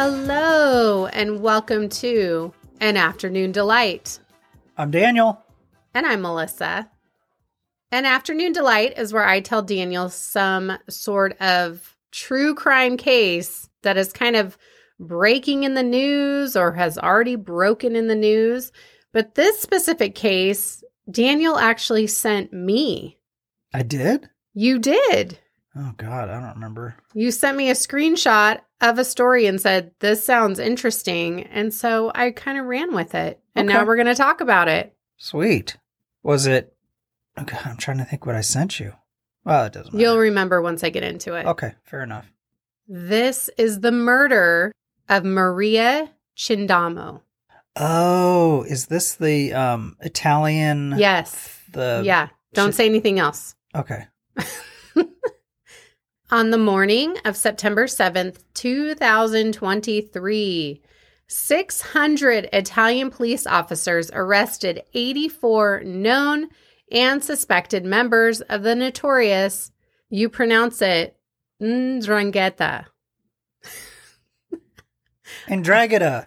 Hello, and welcome to An Afternoon Delight. I'm Daniel. And I'm Melissa. An Afternoon Delight is where I tell Daniel some sort of true crime case that is kind of breaking in the news or has already broken in the news. But this specific case, Daniel actually sent me. I did? You did. Oh, God, I don't remember. You sent me a screenshot of a story and said, This sounds interesting. And so I kind of ran with it. And Okay. now we're going to talk about it. Sweet. Was it? Okay, I'm trying to think what I sent you. Well, it doesn't matter. You'll remember once I get into it. Okay, fair enough. This is the murder of Maria Chindamo. Oh, is this the um Italian? Yes. The yeah. Don't Chi- say anything else. Okay. On the morning of September 7th, 2023, 600 Italian police officers arrested 84 known and suspected members of the notorious, you pronounce it, Ndrangheta. Androgeda.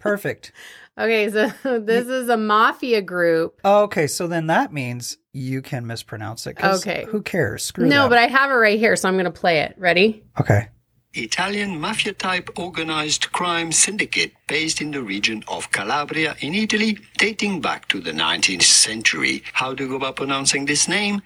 Perfect. Okay, so this is a mafia group. Oh, okay, so then that means you can mispronounce it. Okay. Who cares? Screw no, that. but I have it right here, so I'm going to play it. Ready? Okay. Italian mafia type organized crime syndicate based in the region of Calabria in Italy, dating back to the 19th century. How do you go about pronouncing this name?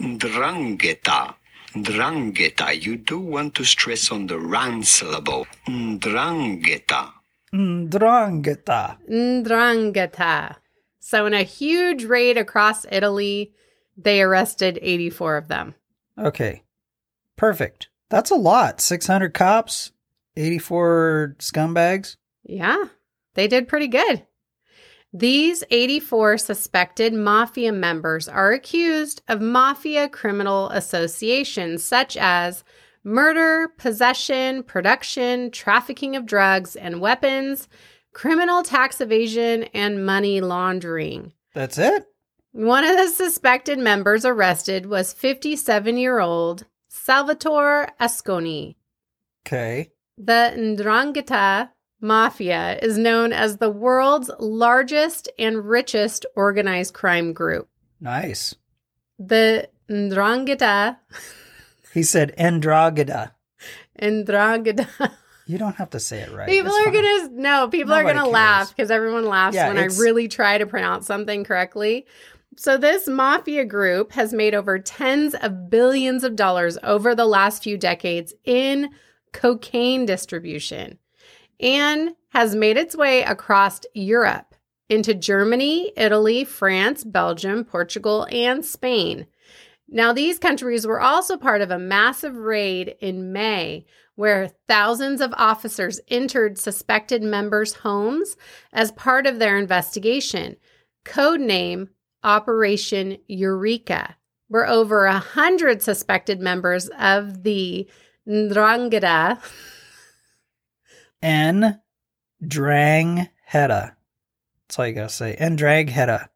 Ndrangheta. Ndrangheta. You do want to stress on the ran syllable. Ndrangheta. Ndrangheta. Ndrangheta. So, in a huge raid across Italy, they arrested 84 of them. Okay. Perfect. That's a lot. 600 cops, 84 scumbags. Yeah, they did pretty good. These 84 suspected mafia members are accused of mafia criminal associations such as murder, possession, production, trafficking of drugs and weapons, criminal tax evasion, and money laundering. That's it? One of the suspected members arrested was 57 year old Salvatore Ascone. Okay. The Ndrangheta Mafia is known as the world's largest and richest organized crime group. Nice. The Ndrangheta, He said Androgeda. Ndrangheta. You don't have to say it right. People It's are fine. gonna no, people are gonna cares. laugh because everyone laughs Yeah, when I really try to pronounce something correctly. So this mafia group has made over tens of billions of dollars over the last few decades in cocaine distribution and has made its way across Europe into Germany, Italy, France, Belgium, Portugal, and Spain. Now, these countries were also part of a massive raid in May where thousands of officers entered suspected members' homes as part of their investigation. Codename Operation Eureka, where over a hundred suspected members of the Ndrangheta N. Drangheta. That's all you gotta say. Andrangheta.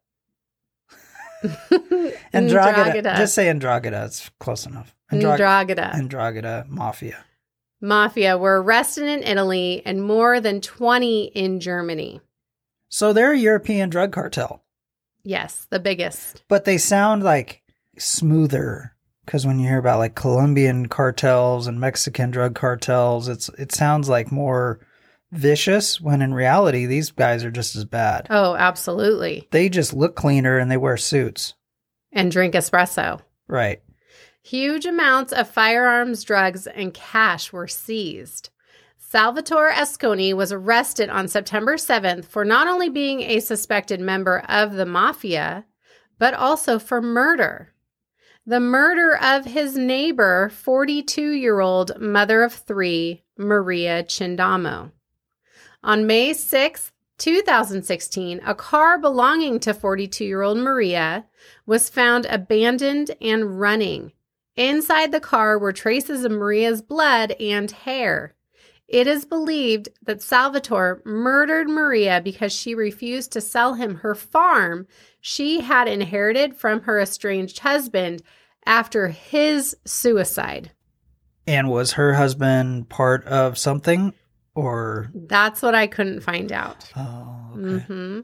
Ndrangheta. Just say Androgeda. It's close enough. Androg- Ndrangheta. Androgeda Mafia. Mafia were arrested in Italy and more than 20 in Germany. So they're a European drug cartel, Yes, the biggest. but they sound like smoother. Because when you hear about like Colombian cartels and Mexican drug cartels, it's it sounds like more vicious. When in reality, these guys are just as bad. Oh, absolutely. They just look cleaner and they wear suits. And drink espresso. Right. Huge amounts of firearms, drugs, and cash were seized. Salvatore Ascone was arrested on September 7th for not only being a suspected member of the mafia, but also for murder. The murder of his neighbor, 42 year old mother of three, Maria Chindamo. On May 6, 2016, a car belonging to 42 year old Maria was found abandoned and running. Inside the car were traces of Maria's blood and hair. It is believed that Salvatore murdered Maria because she refused to sell him her farm she had inherited from her estranged husband after his suicide. And was her husband part of something? Or That's what I couldn't find out. oh, okay. hmm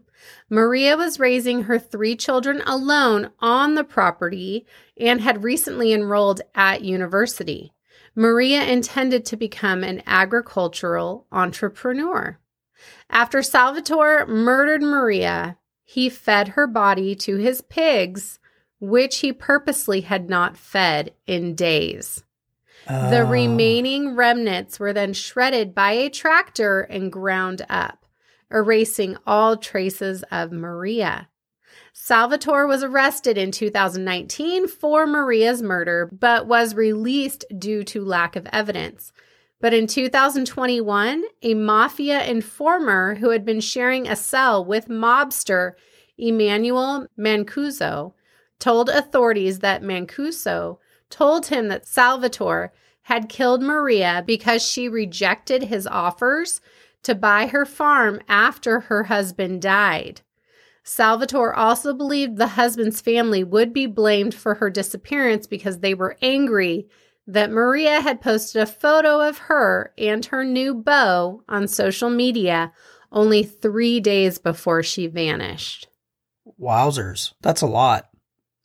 Maria was raising her three children alone on the property and had recently enrolled at university. Maria intended to become an agricultural entrepreneur. After Salvatore murdered Maria, he fed her body to his pigs, which he purposely had not fed in days. The Oh, remaining remnants were then shredded by a tractor and ground up, erasing all traces of Maria. Salvatore was arrested in 2019 for Maria's murder, but was released due to lack of evidence. But in 2021, a mafia informer who had been sharing a cell with mobster Emmanuel Mancuso told authorities that Mancuso told him that Salvatore had killed Maria because she rejected his offers to buy her farm after her husband died. Salvatore also believed the husband's family would be blamed for her disappearance because they were angry that Maria had posted a photo of her and her new beau on social media only three days before she vanished. wowzers. That's a lot.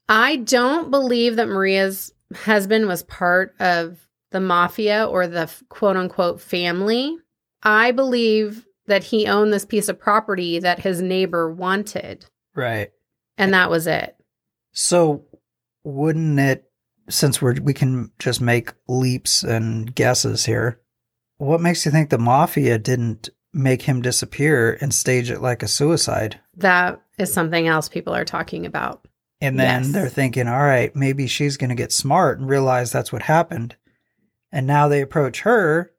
I don't believe that Maria's husband was part of the mafia or the quote unquote family. I believe that he owned this piece of property that his neighbor wanted, Right. and that was it. So wouldn't it since we're we can just make leaps and guesses here, what makes you think the mafia didn't make him disappear and stage it like a suicide? That is something else people are talking about. And then Yes. they're thinking, all right, maybe she's going to get smart and realize that's what happened. And now they approach her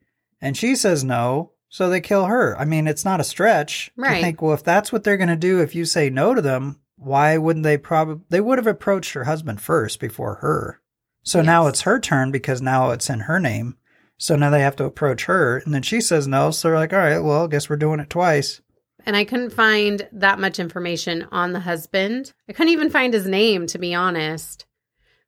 and she says no. So they kill her. I mean, it's not a stretch. to Right. think, well, if that's what they're going to do, if you say no to them, why wouldn't they probably, they would have approached her husband first before her. So now it's her turn because now it's in her name. So now they have to approach her. And then she says no. So they're like, all right, well, I guess we're doing it twice. And I couldn't find that much information on the husband. I couldn't even find his name, to be honest.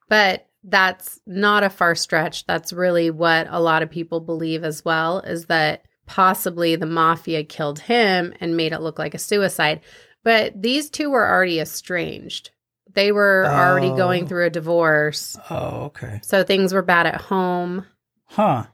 But that's not a far stretch. That's really what a lot of people believe as well is that possibly the mafia killed him and made it look like a suicide. But these two were already estranged. They were already Oh. going through a divorce. Oh, okay. So things were bad at home. Huh.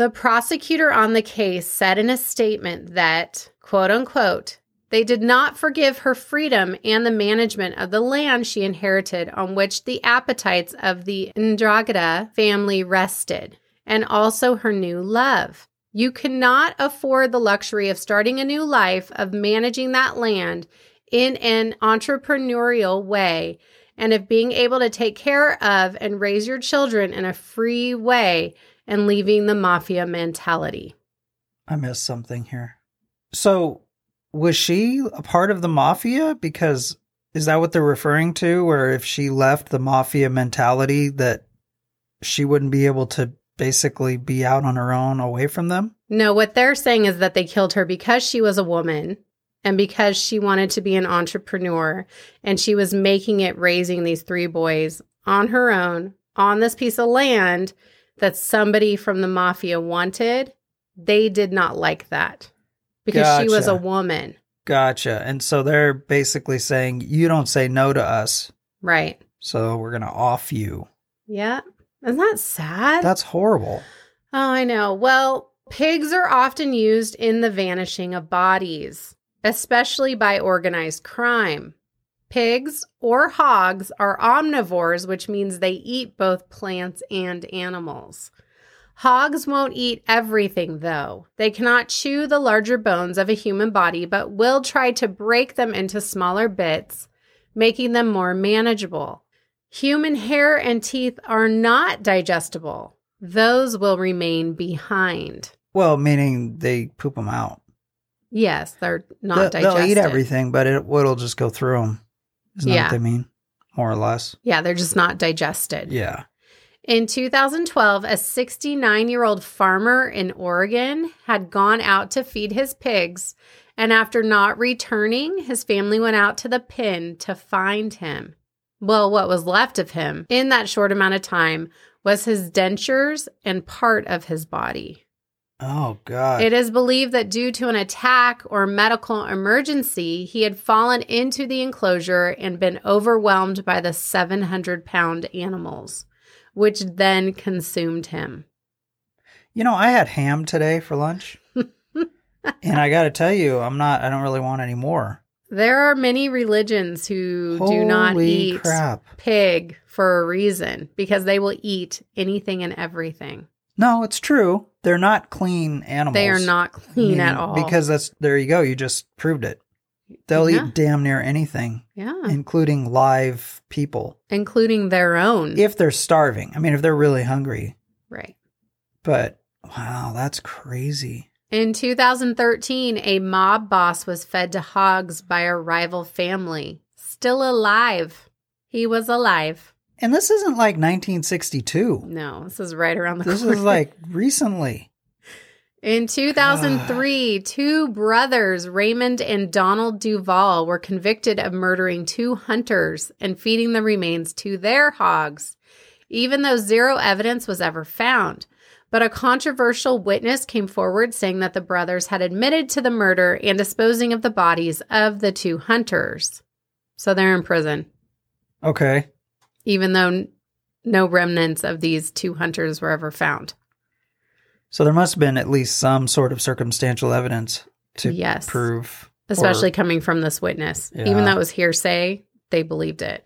The prosecutor on the case said in a statement that, quote unquote, they did not forgive her freedom and the management of the land she inherited on which the appetites of the Indragada family rested, and also her new love. You cannot afford the luxury of starting a new life, of managing that land in an entrepreneurial way, and of being able to take care of and raise your children in a free way and leaving the mafia mentality. I missed something here. So, was she a part of the mafia? Because is that what they're referring to? Where if she left the mafia mentality, that she wouldn't be able to basically be out on her own away from them? No, what they're saying is that they killed her because she was a woman and because she wanted to be an entrepreneur and she was making it raising these three boys on her own on this piece of land that somebody from the mafia wanted. They did not like that because she was a woman. Gotcha. And so they're basically saying, you don't say no to us, Right. so we're going to off you. Yeah. Isn't that sad? That's horrible. Oh, I know. Well, pigs are often used in the vanishing of bodies, especially by organized crime. Pigs or hogs are omnivores, which means they eat both plants and animals. Hogs won't eat everything, though. They cannot chew the larger bones of a human body, but will try to break them into smaller bits, making them more manageable. Human hair and teeth are not digestible. Those will remain behind. Well, meaning they poop them out. Yes, they're not They'll, digested. they'll eat everything, but it, it'll just go through them. Isn't that Yeah. what they mean? More or less. Yeah, they're just not digested. Yeah. In 2012, a 69 year old farmer in Oregon had gone out to feed his pigs, and after not returning, his family went out to the pen to find him. Well, what was left of him in that short amount of time was his dentures and part of his body. Oh God. It is believed that due to an attack or medical emergency, he had fallen into the enclosure and been overwhelmed by the 700 pound animals, which then consumed him. you know, I had ham today for lunch. and I got to tell you, I'm not I don't really want any more. There are many religions who do not eat crap. pig for a reason because they will eat anything and everything. No, it's true. They're not clean animals. They are not clean at all. Because that's there you go. You just proved it. They'll Yeah. eat damn near anything, yeah, including live people, including their own. if they're starving. I mean, if they're really hungry. right. But wow, that's crazy. In 2013, a mob boss was fed to hogs by a rival family. Still alive. He was alive. And this isn't like 1962. No, this is right around the This corner. is like recently. In 2003, two brothers, Raymond and Donald Duval, were convicted of murdering two hunters and feeding the remains to their hogs, even though zero evidence was ever found. But a controversial witness came forward saying that the brothers had admitted to the murder and disposing of the bodies of the two hunters. So they're in prison, Okay. Even though no remnants of these two hunters were ever found. So there must have been at least some sort of circumstantial evidence to Yes. prove. especially or- coming from this witness. Yeah. Even though it was hearsay, they believed it.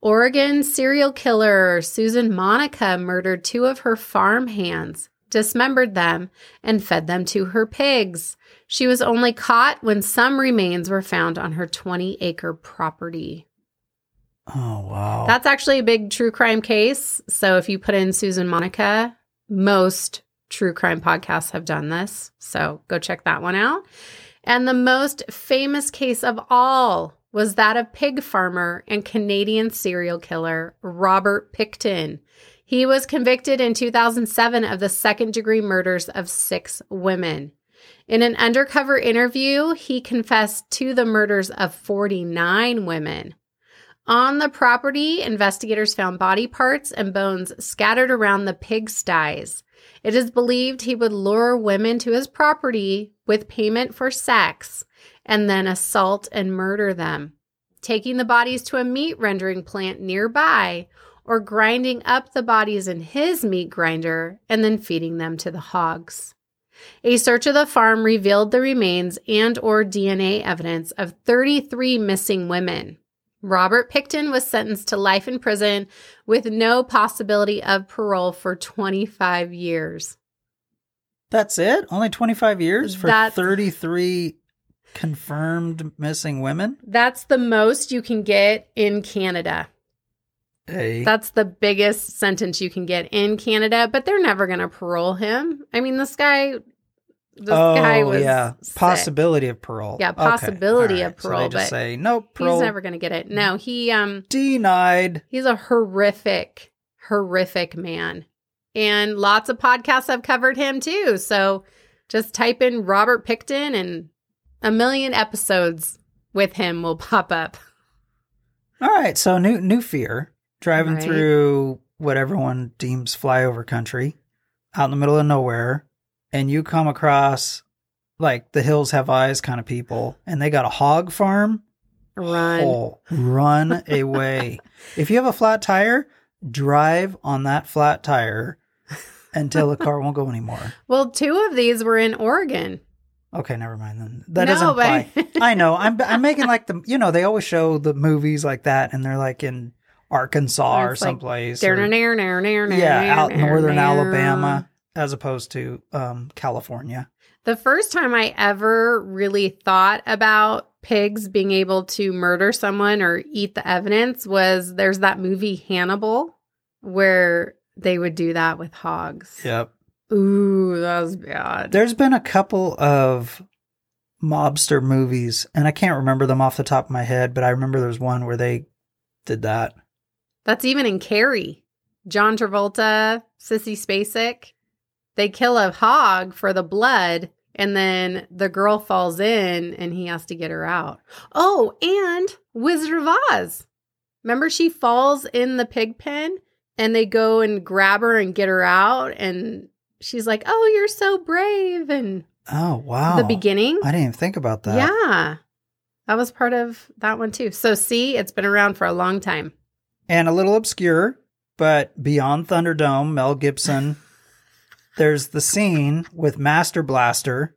Oregon serial killer Susan Monica murdered two of her farm hands, dismembered them, and fed them to her pigs. She was only caught when some remains were found on her 20 acre property. Oh wow. That's actually a big true crime case. So if you put in Susan Monica, most true crime podcasts have done this. So go check that one out. And the most famous case of all was that of pig farmer and Canadian serial killer Robert Pickton. He was convicted in 2007 of the second degree murders of six women. In an undercover interview, he confessed to the murders of 49 women. On the property, investigators found body parts and bones scattered around the pigsties. It is believed he would lure women to his property with payment for sex and then assault and murder them, taking the bodies to a meat rendering plant nearby or grinding up the bodies in his meat grinder and then feeding them to the hogs. A search of the farm revealed the remains and or DNA evidence of 33 missing women. Robert Pickton was sentenced to life in prison with no possibility of parole for 25 years. That's it? Only 25 years for That's- 33 confirmed missing women? That's the most you can get in Canada. Hey. That's the biggest sentence you can get in Canada, but they're never going to parole him. I mean, this guy this oh, guy was yeah. sick. Possibility of parole. Yeah, Okay. possibility All of So parole, they just but say, nope, He's never going to get it. No, he um denied. He's a horrific, horrific man. And lots of podcasts have covered him too. So just type in Robert Pickton and a million episodes with him will pop up. All right, so new new fear driving Right. through what everyone deems flyover country, out in the middle of nowhere, and you come across like the hills have eyes kind of people, and they got a hog farm. Run. Oh, run away! if you have a flat tire, drive on that flat tire until the car won't go anymore. Well, two of these were in Oregon. Okay, never mind then. That No, doesn't apply. but- I know. I'm I'm making like the you know they always show the movies like that, and they're like in Arkansas or It's someplace. There, or- yeah, out there, northern. Alabama as opposed to um, California. The first time I ever really thought about pigs being able to murder someone or eat the evidence was there's that movie Hannibal where they would do that with hogs. Yep. Ooh, that was bad. There's been a couple of mobster movies, and I can't remember them off the top of my head, but I remember there was one where they did that. That's even in Carrie. John Travolta, Sissy Spacek. They kill a hog for the blood, and then the girl falls in and he has to get her out. Oh, and Wizard of Oz. Remember, she falls in the pig pen and they go and grab her and get her out, and she's like, "Oh, you're so brave," and Oh wow. the beginning. I didn't even think about that. Yeah, that was part of that one too. So, see, it's been around for a long time. And a little obscure, but beyond Thunderdome, Mel Gibson. There's the scene with Master Blaster,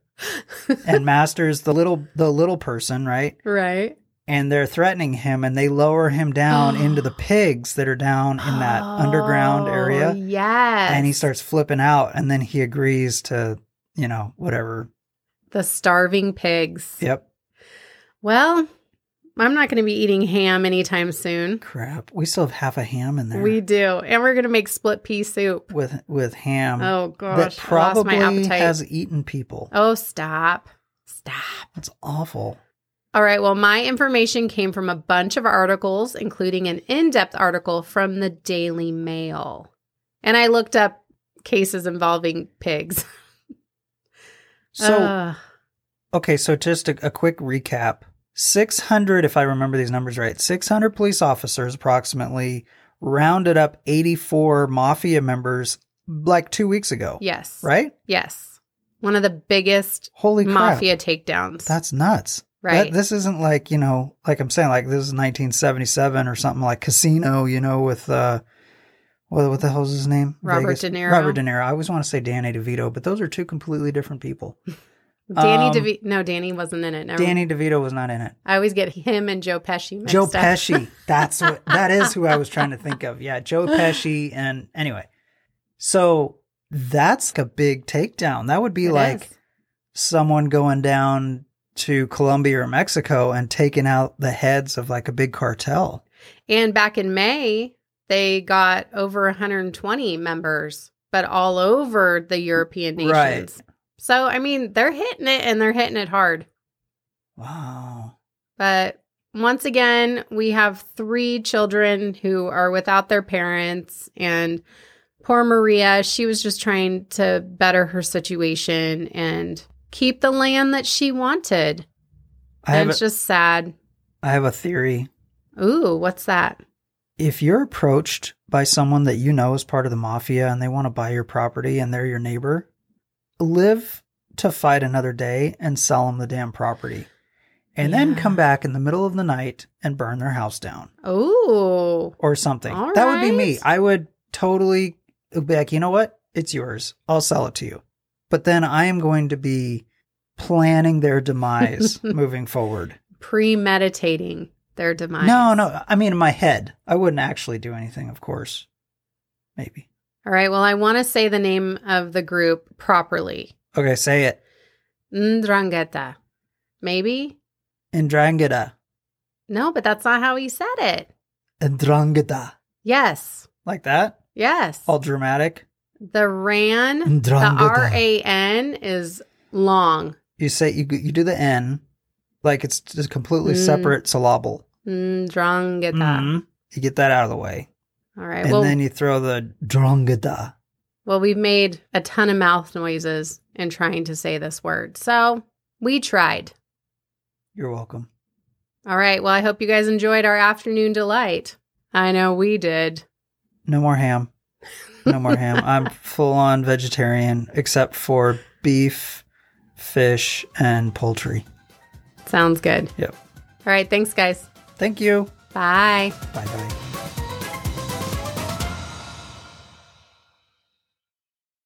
and Master's the little the little person, right? Right. And they're threatening him, and they lower him down into the pigs that are down in that underground Oh, area. Yes. And he starts flipping out, and then he agrees to, you know, whatever. the starving pigs. Yep. Well, I'm not going to be eating ham anytime soon. Crap. We still have half a ham in there. We do, and we're going to make split pea soup. with with ham Oh that gosh, lost probably my appetite. has eaten people. oh, stop, stop. That's awful. All right. Well, my information came from a bunch of articles, including an in depth article from the Daily Mail. And I looked up cases involving pigs. So okay, so just a, a quick recap. 600 if I remember these numbers right. 600 police officers approximately rounded up 84 mafia members like 2 weeks ago. yes. Right? Yes. One of the biggest Holy crap. mafia takedowns. That's nuts. right. That, this isn't like, you know, like I'm saying, like this is 1977 or something like Casino, you know, with, uh, what, what the hell's his name? Robert De Niro. Robert De Niro. I always want to say Danny DeVito, but those are two completely different people. Danny um, DeVito. No, Danny wasn't in it. Never. Danny DeVito was not in it. I always get him and Joe Pesci mixed Joe up. Pesci. That's what, that is who I was trying to think of. Yeah, Joe Pesci. And anyway, so that's a big takedown. That would be It like is. someone going down to Colombia or Mexico and taking out the heads of like a big cartel. And back in May, they got over 120 members, but all over the European nations. Right. So, I mean, they're hitting it and they're hitting it hard. Wow. But once again, we have three children who are without their parents. And poor Maria, she was just trying to better her situation and keep the land that she wanted. I And it's a, just sad. I have a theory. Ooh, what's that? If you're approached by someone that you know is part of the mafia and they want to buy your property and they're your neighbor, live to fight another day and sell them the damn property. And then come back in the middle of the night and burn their house down Oh. or something. All that would be me. I would totally be like, you know what? It's yours. I'll sell it to you. But then I am going to be planning their demise moving forward. Premeditating their demise. No, no. I mean, in my head, I wouldn't actually do anything, of course. Maybe. All right. Well, I want to say the name of the group properly. Okay, say it. Ndrangheta. Maybe? Ndrangheta. No, but that's not how he said it. Ndrangheta. Yes. Like that? Yes. All dramatic. The RAN, the R A N is long. You say you you do the N, like it's just completely Mm. separate syllable. Ndrangheta. Mhm. You get that out of the way, All right. and Well, then you throw the Drangheta. well, we've made a ton of mouth noises in trying to say this word. So we tried. You're welcome. All right. Well, I hope you guys enjoyed our afternoon delight. I know we did. No more ham. No more ham. I'm full on vegetarian except for beef, fish, and poultry. Sounds good. Yep. All right. Thanks, guys. Thank you. Bye. Bye bye.